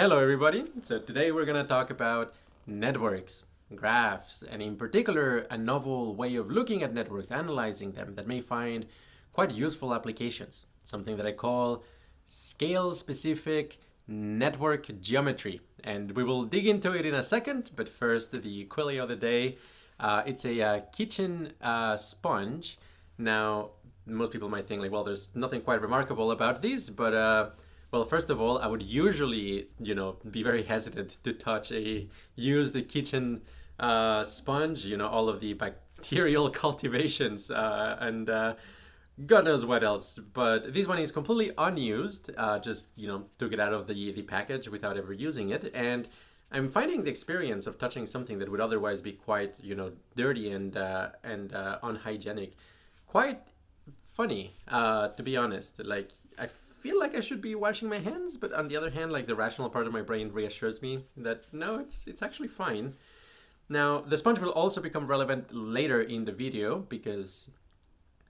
Hello, everybody. So, today we're going to talk about networks, graphs, and in particular, a novel way of looking at networks, analyzing them that may find quite useful applications. Something that I call scale specific network geometry. And we will dig into it in a second, but first, the qualia of the day. Uh, it's a uh, kitchen uh, sponge. Now, most people might think, like, well, there's nothing quite remarkable about these, but uh, well, first of all, I would usually, you know, be very hesitant to touch a use the kitchen uh, sponge. You know, all of the bacterial cultivations uh, and uh, God knows what else. But this one is completely unused. Uh, just you know, took it out of the the package without ever using it, and I'm finding the experience of touching something that would otherwise be quite you know dirty and uh, and uh, unhygienic quite funny. to be honest, like I feel like I should be washing my hands, but on the other hand, like the rational part of my brain reassures me that no, it's it's actually fine. Now, the sponge will also become relevant later in the video because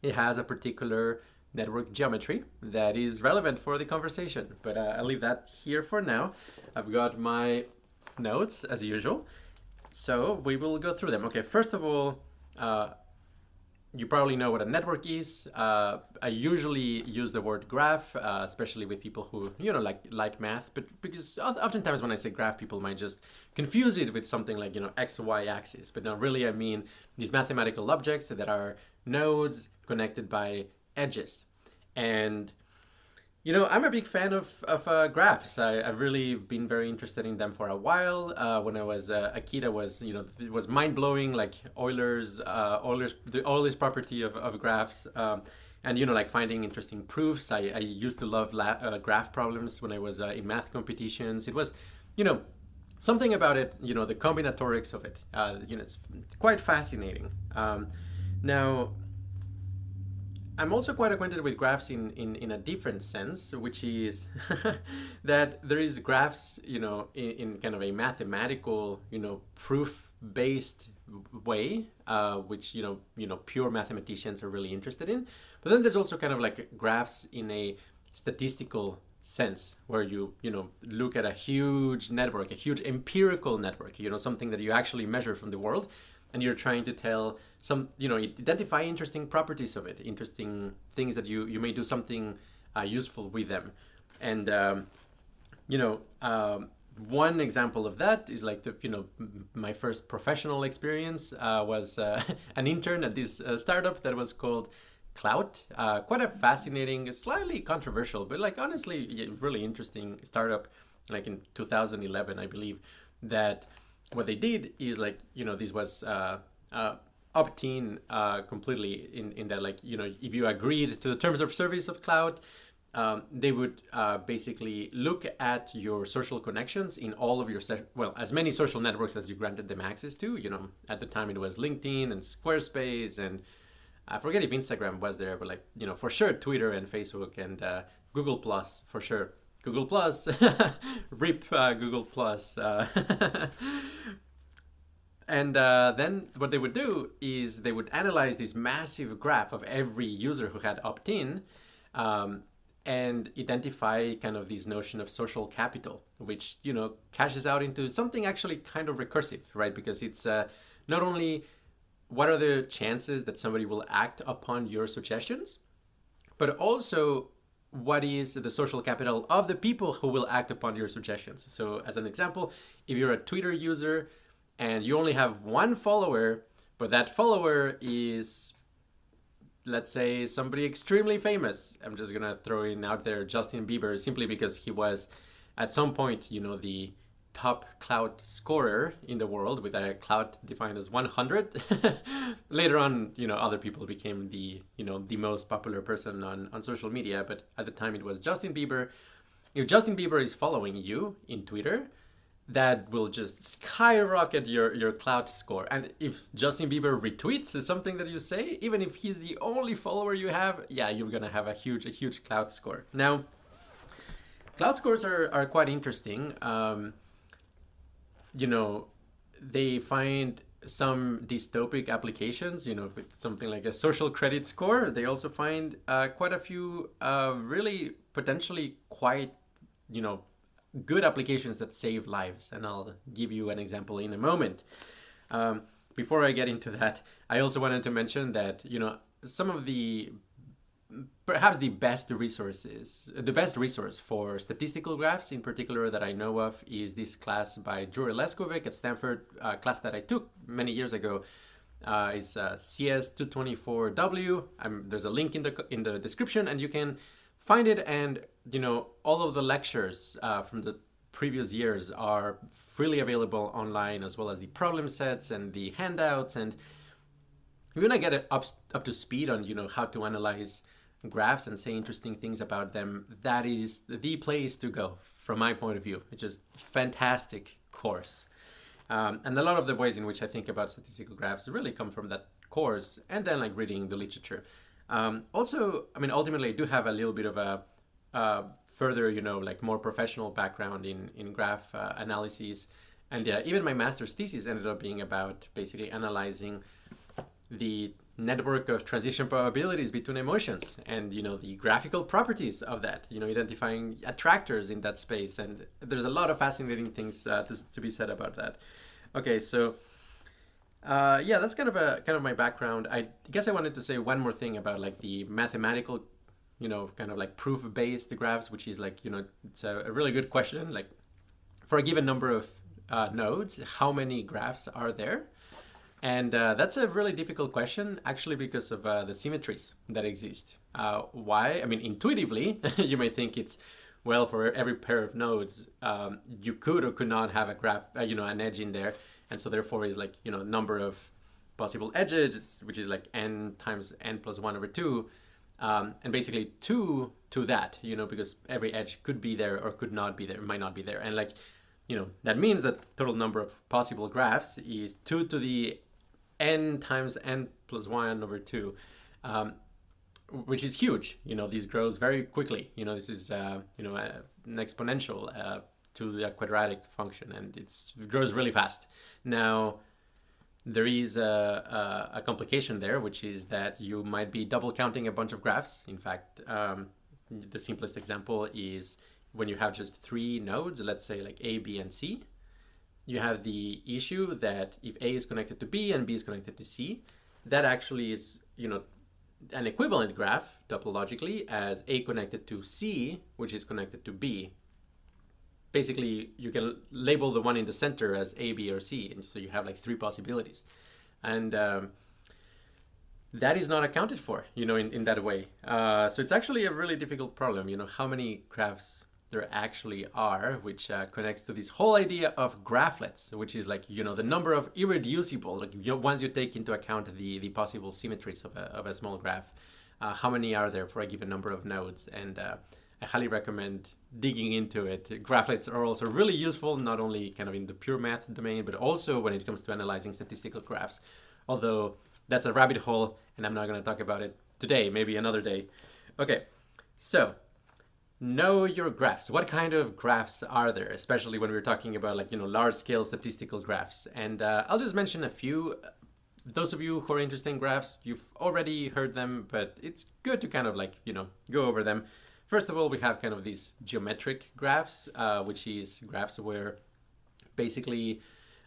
it has a particular network geometry that is relevant for the conversation. But uh, I'll leave that here for now. I've got my notes as usual. So we will go through them. Okay, first of all, uh, you probably know what a network is. Uh, I usually use the word graph, uh, especially with people who you know like like math. But because oftentimes when I say graph, people might just confuse it with something like you know x y axis. But no, really, I mean these mathematical objects that are nodes connected by edges, and you know, I'm a big fan of, of uh, graphs. I, have really been very interested in them for a while. Uh, when I was uh, a kid, I was, you know, it was mind blowing, like Euler's, uh, Euler's, the Euler's property of, of graphs. Um, and, you know, like finding interesting proofs. I, I used to love la- uh, graph problems when I was uh, in math competitions. It was, you know, something about it, you know, the combinatorics of it. you know, it's, it's quite fascinating. Um, now, I'm also quite acquainted with graphs in, in, in a different sense, which is that there is graphs, you know, in, in, kind of a mathematical, you know, proof-based way, uh, which you know, you know, pure mathematicians are really interested in. But then there's also kind of like graphs in a statistical sense, where you you know look at a huge network, a huge empirical network, you know, something that you actually measure from the world, and you're trying to tell some you know identify interesting properties of it interesting things that you you may do something uh, useful with them and um, you know um, one example of that is like the you know my first professional experience uh, was uh, an intern at this uh, startup that was called Klout. Uh, quite a fascinating, slightly controversial, but like honestly, really interesting startup. Like in 2011, I believe that what they did is like you know this was uh, uh, opt-in uh, completely in in that like you know if you agreed to the terms of service of Klout. um, they would uh, basically look at your social connections in all of your se- well as many social networks as you granted them access to you know at the time it was linkedin and squarespace and i forget if instagram was there but like you know for sure twitter and facebook and uh, google plus for sure Google Plus, rip uh, Google Plus. Uh, and uh, then what they would do is they would analyze this massive graph of every user who had opt-in um, and identify kind of this notion of social capital, which you know cashes out into something actually kind of recursive, right? Because it's uh, not only what are the chances that somebody will act upon your suggestions, but also what is the social capital of the people who will act upon your suggestions. So, as an example, if you're a Twitter user and you only have one follower, but that follower is, let's say, somebody extremely famous, I'm just gonna throw in out there Justin Bieber simply because he was at some point, you know, the top Klout scorer in the world with a Klout defined as 100 later on you know other people became the you know the most popular person on on social media but at the time it was justin bieber. If justin bieber is following you in twitter that will just skyrocket your your Klout score. And if justin bieber retweets something that you say even if he's the only follower you have yeah you're gonna have a huge a huge Klout score. Now Klout scores are, are quite interesting. Um, you know, they find some dystopic applications, you know, with something like a social credit score. They also find uh, quite a few uh, really potentially quite, you know, good applications that save lives, and I'll give you an example in a moment. Um, before I get into that, I also wanted to mention that you know some of the perhaps the best resources, the best resource for statistical graphs in particular that I know of is this class by Jure Leskovec at Stanford, a class that I took many years ago. Uh, uh, CS224W. Um, there's a link in the in the description, and you can find it. And you know all of the lectures uh, from the previous years are freely available online, as well as the problem sets and the handouts. And if you want to get up up to speed on you know how to analyze graphs and say interesting things about them, that is the place to go from my point of view. It's just fantastic course. Um, and a lot of the ways in which I think about statistical graphs really come from that course and then like reading the literature. Um, also, I mean, ultimately, I do have a little bit of a uh, further, you know, like more professional background in, in graph uh, analyses. And yeah, even my master's thesis ended up being about basically analyzing the network of transition probabilities between emotions and you know the graphical properties of that you know identifying attractors in that space. And there's a lot of fascinating things uh, to, to be said about that. Okay so uh, yeah that's kind of a kind of my background. I guess i wanted to say one more thing about like the mathematical you know kind of like proof based graphs which is like you know it's a, a really good question. Like for a given number of uh, nodes how many graphs are there and uh, that's a really difficult question, actually, because of uh, the symmetries that exist. Uh, why? I mean, intuitively, you may think it's well for every pair of nodes, um, you could or could not have a graph, uh, you know, an edge in there, and so therefore is like you know number of possible edges, which is like n times n plus one over two, um, and basically two to that, you know, because every edge could be there or could not be there, might not be there, and like you know that means that total number of possible graphs is two to the n times n plus 1 over 2, um, which is huge. You know, this grows very quickly. You know, this is, uh, you know, uh, an exponential uh, to the quadratic function, and it grows really fast. Now, there is a, a, a, complication there, which is that you might be double counting a bunch of graphs. In fact, um, the simplest example is when you have just three nodes, let's say like A, B, and C, you have the issue that if A is connected to B and B is connected to C, that actually is, you know, an equivalent graph topologically as A connected to C, which is connected to B. Basically, you can label the one in the center as A, B, or C, and so you have like three possibilities. And um, that is not accounted for, you know, in, in that way. Uh, so it's actually a really difficult problem, you know, how many graphs there actually are, which uh, connects to this whole idea of graphlets, which is like you know the number of irreducible, like you once you take into account the the possible symmetries of a, of a small graph, uh, how many are there for a given number of nodes? And uh, I highly recommend digging into it. Graphlets are also really useful, not only kind of in the pure math domain, but also when it comes to analyzing statistical graphs. Although that's a rabbit hole, and I'm not going to talk about it today. Maybe another day. Okay, so know your graphs. What kind of graphs are there, especially when we're talking about like, you know, large scale statistical graphs? And uh, I'll just mention a few. Those of you who are interested in graphs, you've already heard them, but it's good to kind of like, you know, go over them. First of all, we have kind of these geometric graphs, uh, which is graphs where basically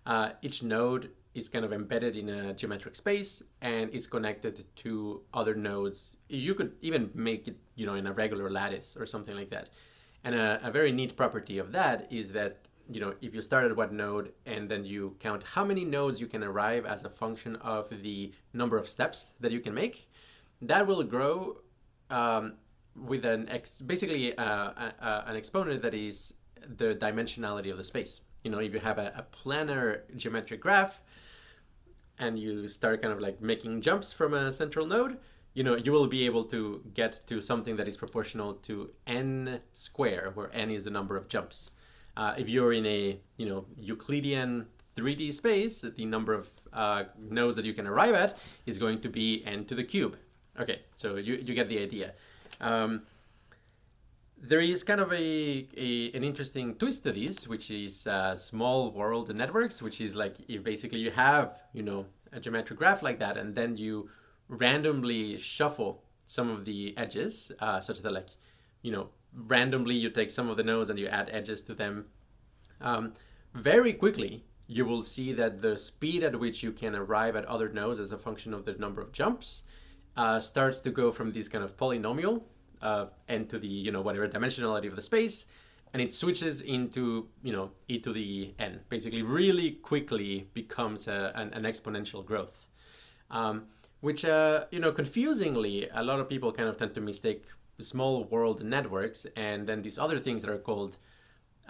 uh, each node is kind of embedded in a geometric space and it's connected to other nodes. You could even make it, you know, in a regular lattice or something like that. And a, a, very neat property of that is that, you know, if you start at one node and then you count how many nodes you can arrive as a function of the number of steps that you can make, that will grow um, with an ex, basically uh, a, an exponent that is the dimensionality of the space. You know, if you have a, a planar geometric graph, and you start kind of like making jumps from a central node, you know, you will be able to get to something that is proportional to n square, where n is the number of jumps. Uh, if you're in a, you know, Euclidean 3D space, the number of uh, nodes that you can arrive at is going to be n to the cube. Okay, so you, you get the idea. Um, there is kind of a, a, an interesting twist to this, which is uh, small world networks, which is like basically you have you know a geometric graph like that, and then you randomly shuffle some of the edges, uh, such that like you know randomly you take some of the nodes and you add edges to them. Um, very quickly, you will see that the speed at which you can arrive at other nodes as a function of the number of jumps uh, starts to go from this kind of polynomial uh, n to the you know whatever dimensionality of the space, and it switches into you know e to the n. Basically, really quickly becomes a, an, an, exponential growth, um, which uh, you know confusingly a lot of people kind of tend to mistake small world networks and then these other things that are called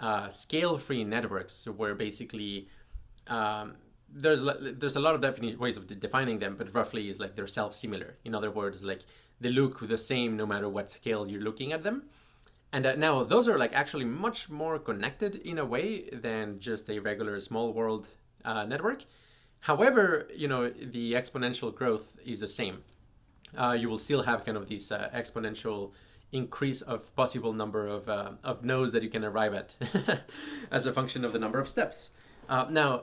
uh, scale-free networks, where basically um, there's there's a lot of defini- ways of defining them, but roughly is like they're self-similar. In other words, like they look the same no matter what scale you're looking at them. And uh, now those are like actually much more connected in a way than just a regular small world uh, network. However, you know the exponential growth is the same. Uh, you will still have kind of this uh, exponential increase of possible number of, uh, of nodes that you can arrive at as a function of the number of steps. Uh, now,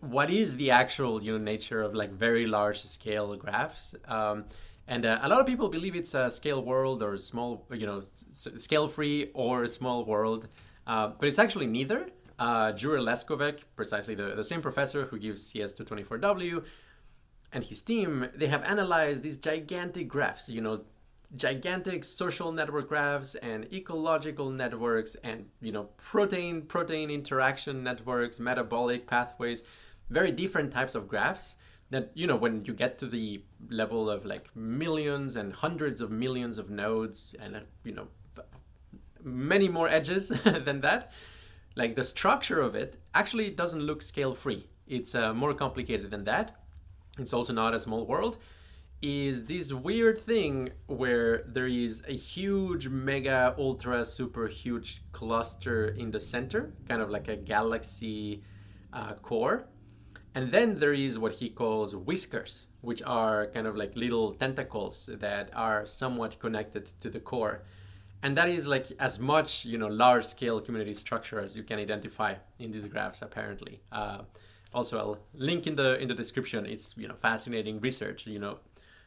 what is the actual you know nature of like very large scale graphs? Um, and uh, a lot of people believe it's a scale world or small, you know, s- scale free or a small world, uh, but it's actually neither. Uh, Jure Leskovec, precisely the, the same professor who gives CS224W, and his team, they have analyzed these gigantic graphs, you know, gigantic social network graphs and ecological networks and you know protein protein interaction networks metabolic pathways very different types of graphs that you know when you get to the level of like millions and hundreds of millions of nodes and uh, you know many more edges than that like the structure of it actually doesn't look scale free. It's uh, more complicated than that. It's also not a small world. Is this weird thing where there is a huge, mega, ultra, super huge cluster in the center, kind of like a galaxy uh, core. And then there is what he calls whiskers, which are kind of like little tentacles that are somewhat connected to the core. And that is like as much, you know, large scale community structure as you can identify in these graphs, apparently. Uh, also, I'll link in the in the description. It's you know fascinating research. You know,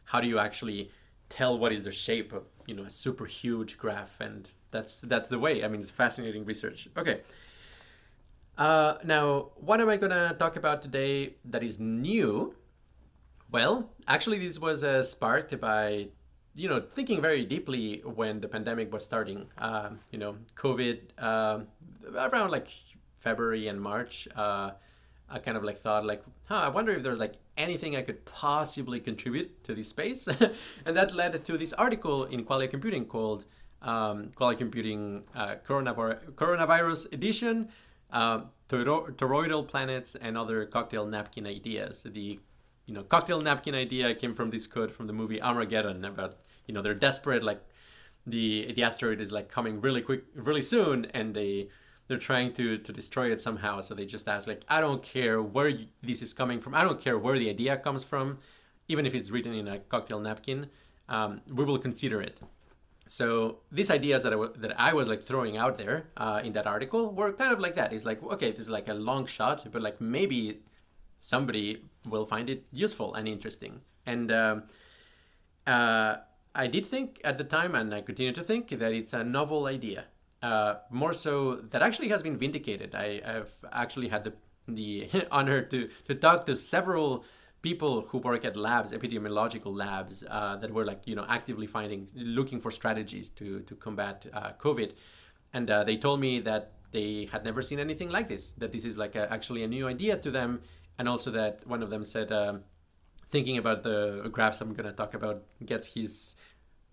how do you actually tell what is the shape of you know a super huge graph and that's that's the way i mean it's fascinating research okay uh, now what am i to talk about today that is new? Well actually this was uh, sparked by you know thinking very deeply when the pandemic was starting. Uh, you know covid uh, around like february and march uh, I kind of like thought like, huh, I wonder if there's like anything I could possibly contribute to this space, and that led to this article in Qualia Computing called um, Qualia Computing uh, Coronavirus Edition, uh, toroidal planets and other cocktail napkin ideas. The you know cocktail napkin idea came from this quote from the movie Armageddon about you know they're desperate like the the asteroid is like coming really quick really soon and they they're trying to to destroy it somehow. So they just ask like, I don't care where you, this is coming from. I don't care where the idea comes from, even if it's written in a cocktail napkin. Um, we will consider it. So these ideas that I, w- that I was like throwing out there uh, in that article were kind of like that. It's like okay, this is like a long shot, but like maybe somebody will find it useful and interesting. And um, uh, I did think at the time, and I continue to think that it's a novel idea uh, more so that actually has been vindicated. I, have actually had the the honor to to talk to several people who work at labs, epidemiological labs, uh, that were like you know actively finding, looking for strategies to to combat uh, COVID, and uh, they told me that they had never seen anything like this. That this is like a, actually a new idea to them, and also that one of them said, um, thinking about the graphs I'm going to talk about, gets his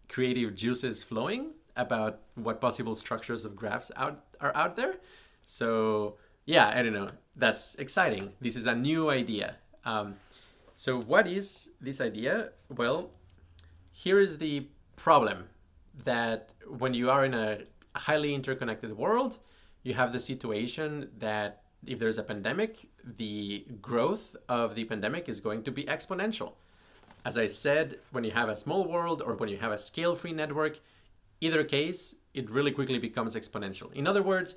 creative juices flowing about what possible structures of graphs out are out there. So yeah, I don't know. That's exciting. This is a new idea. Um, so what is this idea? Well, here is the problem that when you are in a highly interconnected world, you have the situation that if there's a pandemic, the growth of the pandemic is going to be exponential. As I said, when you have a small world or when you have a scale free network, either case, it really quickly becomes exponential. In other words,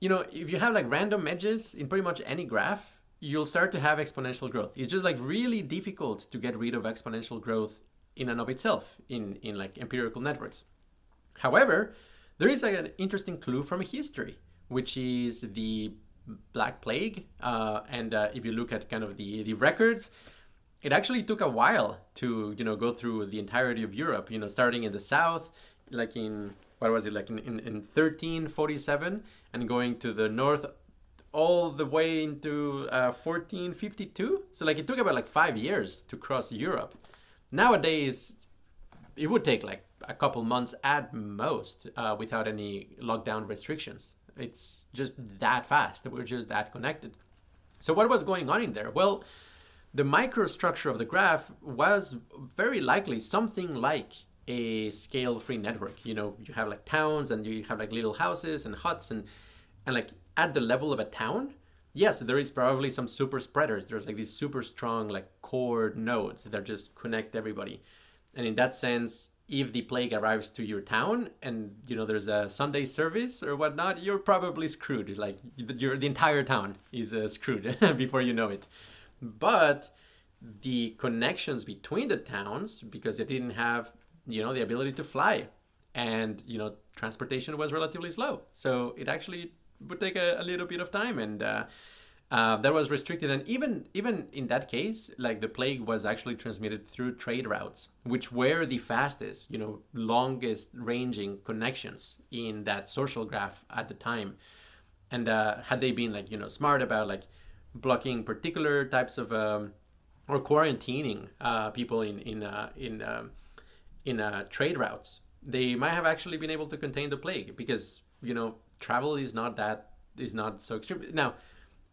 you know, if you have like random edges in pretty much any graph, you'll start to have exponential growth. It's just like really difficult to get rid of exponential growth in and of itself in, in like empirical networks. However, there is an interesting clue from history, which is the Black Plague. Uh, and uh, if you look at kind of the, the records, it actually took a while to you know go through the entirety of Europe. You know, starting in the south, like in what was it like in, in, in 1347, and going to the north all the way into uh, 1452. So like it took about like five years to cross Europe. Nowadays, it would take like a couple months at most uh, without any lockdown restrictions. It's just that fast. We're just that connected. So what was going on in there? Well, the microstructure of the graph was very likely something like a scale-free network. You know, you have like towns and you have like little houses and huts and and like at the level of a town, yes, there is probably some super spreaders. There's like these super strong like core nodes that just connect everybody. And in that sense, if the plague arrives to your town and you know there's a Sunday service or whatnot, you're probably screwed. Like your the entire town is uh, screwed before you know it. But the connections between the towns, because it didn't have you know the ability to fly, and you know transportation was relatively slow, so it actually would take a, a little bit of time and. Uh, uh, that was restricted and even even in that case like the plague was actually transmitted through trade routes which were the fastest you know longest ranging connections in that social graph at the time and uh, had they been like you know smart about like blocking particular types of um, or quarantining uh, people in in uh, in um, in uh, trade routes they might have actually been able to contain the plague because you know travel is not that is not so extreme. Now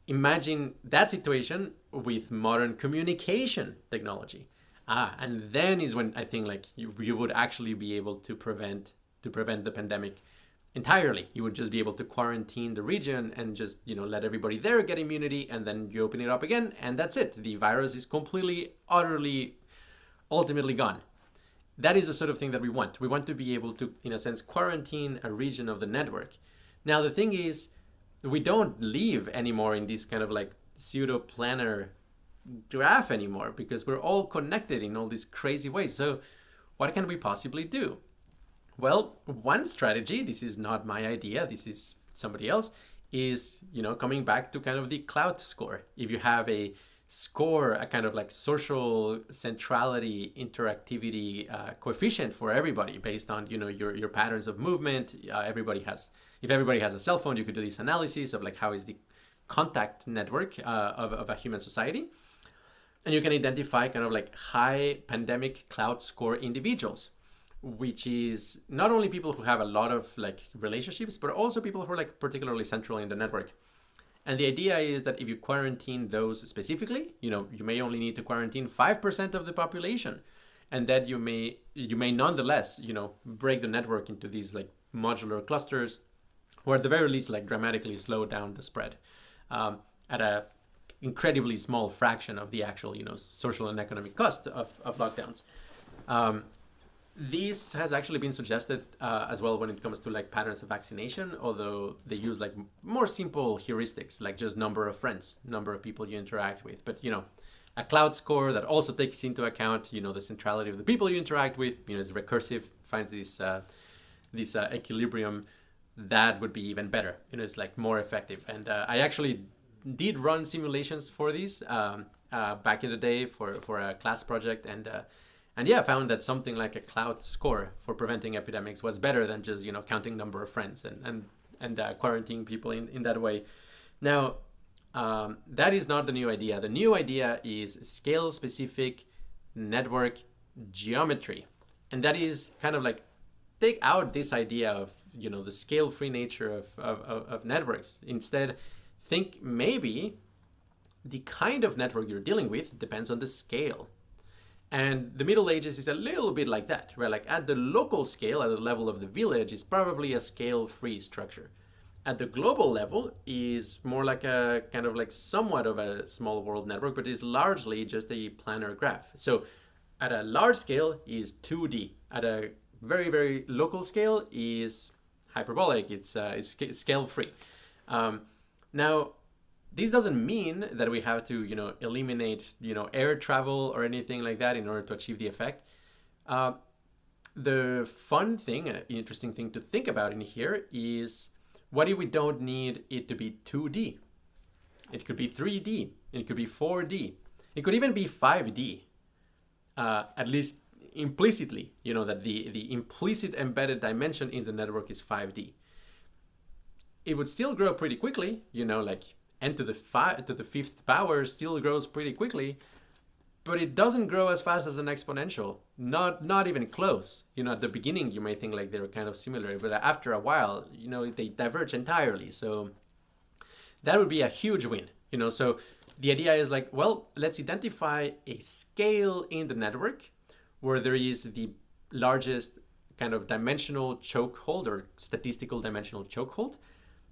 imagine that situation with modern communication technology. Ah and then is when i think like you, you would actually be able to prevent to prevent the pandemic entirely. You would just be able to quarantine the region and just you know let everybody there get immunity and then you open it up again and that's it. The virus is completely utterly ultimately gone. That is the sort of thing that we want. We want to be able to in a sense quarantine a region of the network now the thing is we don't live anymore in this kind of like pseudo planar graph anymore because we're all connected in all these crazy ways. So, what can we possibly do? Well, one strategy, this is not my idea, this is somebody else, is, you know, coming back to kind of the Klout score. If you have a score, a kind of like social centrality, interactivity uh, coefficient for everybody based on, you know, your, your patterns of movement, uh, everybody has if everybody has a cell phone, you could do this analysis of like how is the contact network uh, of, of a human society. And you can identify kind of like high pandemic Klout score individuals, which is not only people who have a lot of like relationships, but also people who are like particularly central in the network. And the idea is that if you quarantine those specifically, you know, you may only need to quarantine 5% of the population. And that you may you may nonetheless, you know, break the network into these like modular clusters or at the very least like dramatically slow down the spread um, at a incredibly small fraction of the actual you know social and economic cost of, of lockdowns um, this has actually been suggested uh, as well when it comes to like patterns of vaccination although they use like more simple heuristics like just number of friends number of people you interact with but you know a Klout score that also takes into account you know the centrality of the people you interact with you know is recursive finds this uh, this uh, equilibrium that would be even better. You know, it's like more effective. And uh, I actually did run simulations for these um, uh, back in the day for, for a class project, and uh, and yeah, I found that something like a Klout score for preventing epidemics was better than just you know counting number of friends and and and uh, quarantining people in in that way. Now. Um, that is not the new idea. The new idea is scale specific network geometry. And that is kind of like take out this idea of you know the scale free nature of, of, of networks instead think maybe the kind of network you're dealing with depends on the scale and the middle ages is a little bit like that where like at the local scale at the level of the village is probably a scale free structure at the global level is more like a kind of like somewhat of a small world network but is largely just a planar graph so at a large scale is 2d at a very very local scale is hyperbolic. It's uh, it's scale free. Um, now, this doesn't mean that we have to you know eliminate you know air travel or anything like that in order to achieve the effect. Uh, the fun thing, an interesting thing to think about in here is what if we don't need it to be 2D? It could be 3D, it could be 4D, it could even be 5D. Uh, at least implicitly, you know, that the, the implicit embedded dimension in the network is 5D. It would still grow pretty quickly, you know, like n to the five to the fifth power still grows pretty quickly, but it doesn't grow as fast as an exponential. Not not even close. You know, at the beginning you may think like they're kind of similar, but after a while, you know, they diverge entirely. So that would be a huge win. You know, so the idea is like, well, let's identify a scale in the network where there is the largest kind of dimensional chokehold or statistical dimensional chokehold,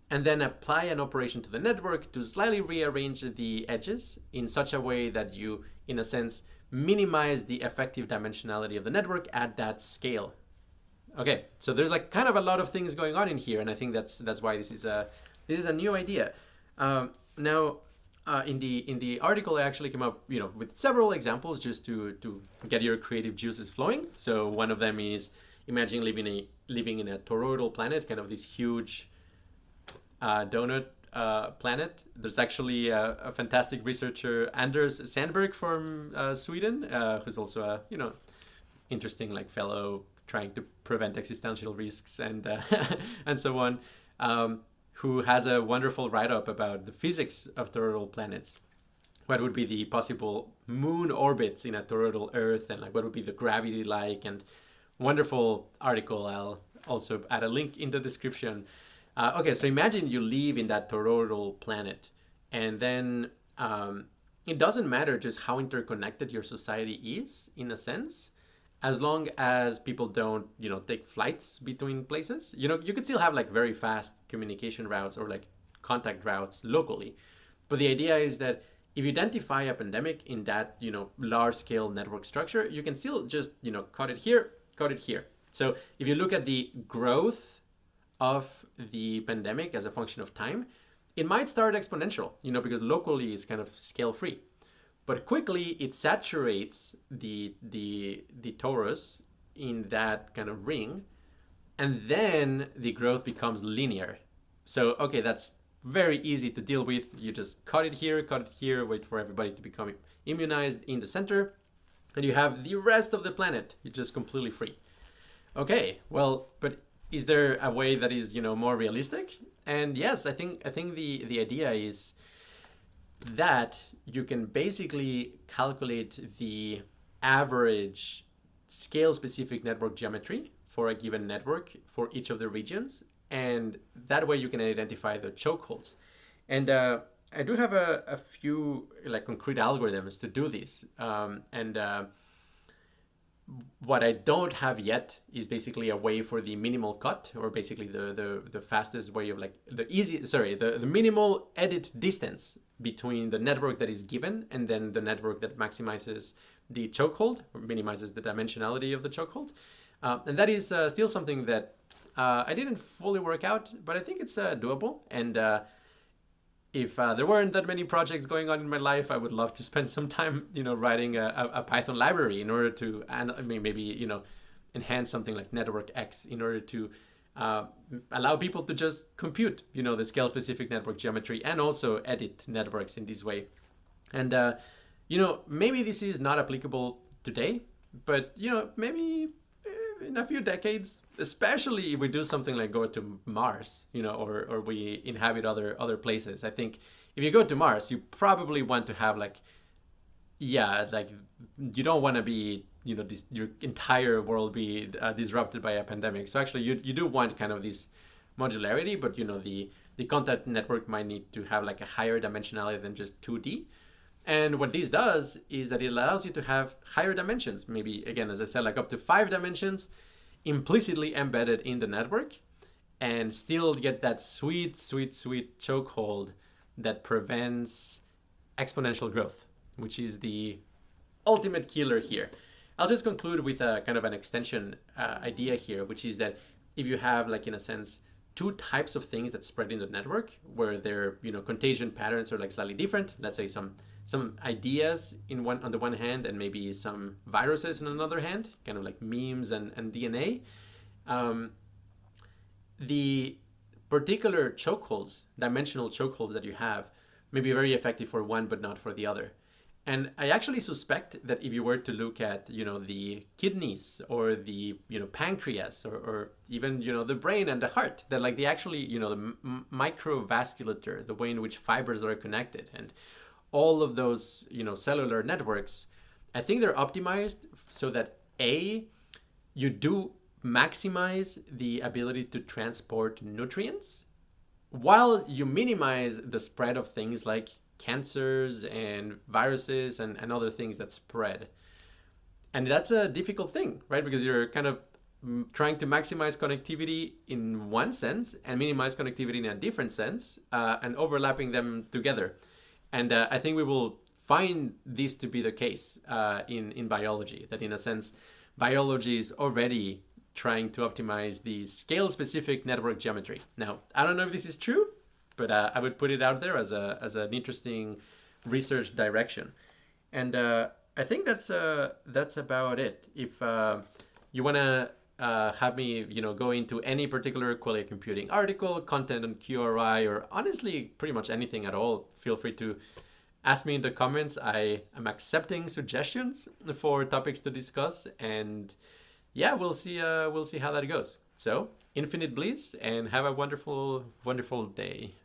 and then apply an operation to the network to slightly rearrange the edges in such a way that you, in a sense, minimize the effective dimensionality of the network at that scale. Okay, so there's like kind of a lot of things going on in here, and I think that's that's why this is a this is a new idea. Um, now, uh, in the in the article, I actually came up, you know, with several examples just to to get your creative juices flowing. So one of them is imagine living a living in a toroidal planet, kind of this huge donut uh, planet. There's actually a, a, fantastic researcher, Anders Sandberg from uh, Sweden, uh, who's also a you know interesting like fellow trying to prevent existential risks and uh, and so on. Um, who has a wonderful write up about the physics of toroidal planets. What would be the possible moon orbits in a toroidal Earth, and like what would be the gravity like? And wonderful article. I'll also add a link in the description. Uh, okay, so imagine you live in that toroidal planet, and then um, it doesn't matter just how interconnected your society is, in a sense as long as people don't you know take flights between places. You know you could still have like very fast communication routes or like contact routes locally but the idea is that if you identify a pandemic in that you know large scale network structure you can still just you know cut it here cut it here. So if you look at the growth of the pandemic as a function of time it might start exponential you know because locally it's kind of scale free. But quickly it saturates the the the torus in that kind of ring and then the growth becomes linear. So okay that's very easy to deal with. You just cut it here cut it here wait for everybody to become immunized in the center and you have the rest of the planet. It's just completely free. Okay well but is there a way that is you know more realistic and yes i think i think the the idea is that you can basically calculate the average scale specific network geometry for a given network for each of the regions. And that way you can identify the chokeholds. And uh, I do have a, a, few like concrete algorithms to do this. Um, and uh, what I don't have yet is basically a way for the minimal cut, or basically the the, the fastest way of like the easy sorry the, the minimal edit distance between the network that is given and then the network that maximizes the chokehold or minimizes the dimensionality of the chokehold. Uh, and that is uh, still something that uh, I didn't fully work out, but I think it's uh, doable. And uh, if uh, there weren't that many projects going on in my life, I would love to spend some time, you know, writing a, a, Python library in order to, and maybe you know, enhance something like NetworkX in order to uh, allow people to just compute, you know, the scale-specific network geometry and also edit networks in this way. And uh, you know, maybe this is not applicable today, but you know, maybe in a few decades, especially if we do something like go to Mars, you know, or, or we inhabit other other places. I think if you go to Mars, you probably want to have like, yeah, like you don't want to be, you know, this, your entire world be uh, disrupted by a pandemic. So actually, you you do want kind of this modularity, but you know, the the contact network might need to have like a higher dimensionality than just 2D. And what this does is that it allows you to have higher dimensions, maybe again, as I said, like up to five dimensions implicitly embedded in the network and still get that sweet, sweet, sweet chokehold that prevents exponential growth, which is the ultimate killer here. I'll just conclude with a kind of an extension uh, idea here, which is that if you have, like, in a sense, two types of things that spread in the network where their you know contagion patterns are like slightly different let's say some some ideas in one on the one hand and maybe some viruses on another hand, kind of like memes and, and DNA. Um, the particular chokeholds, dimensional chokeholds that you have, may be very effective for one but not for the other. And I actually suspect that if you were to look at, you know, the kidneys or the, you know, pancreas or, or even, you know, the brain and the heart, that like the actually, you know, the m- microvasculature, the way in which fibers are connected and all of those, you know, cellular networks, I think they're optimized so that A, you do maximize the ability to transport nutrients while you minimize the spread of things like cancers and viruses and, and other things that spread. And that's a difficult thing, right? Because you're kind of mm, trying to maximize connectivity in one sense and minimize connectivity in a different sense uh, and overlapping them together. And uh, I think we will find this to be the case uh, in, in biology, that in a sense, biology is already trying to optimize the scale specific network geometry. Now, I don't know if this is true, but uh, I would put it out there as a as an interesting research direction. And uh, I think that's uh, that's about it. If uh, you want to uh, have me, you know, go into any particular Qualia Computing article, content on QRI, or honestly, pretty much anything at all, feel free to ask me in the comments. I am accepting suggestions for topics to discuss, and yeah, we'll see. Uh, we'll see how that goes. So, infinite bliss, and have a wonderful, wonderful day.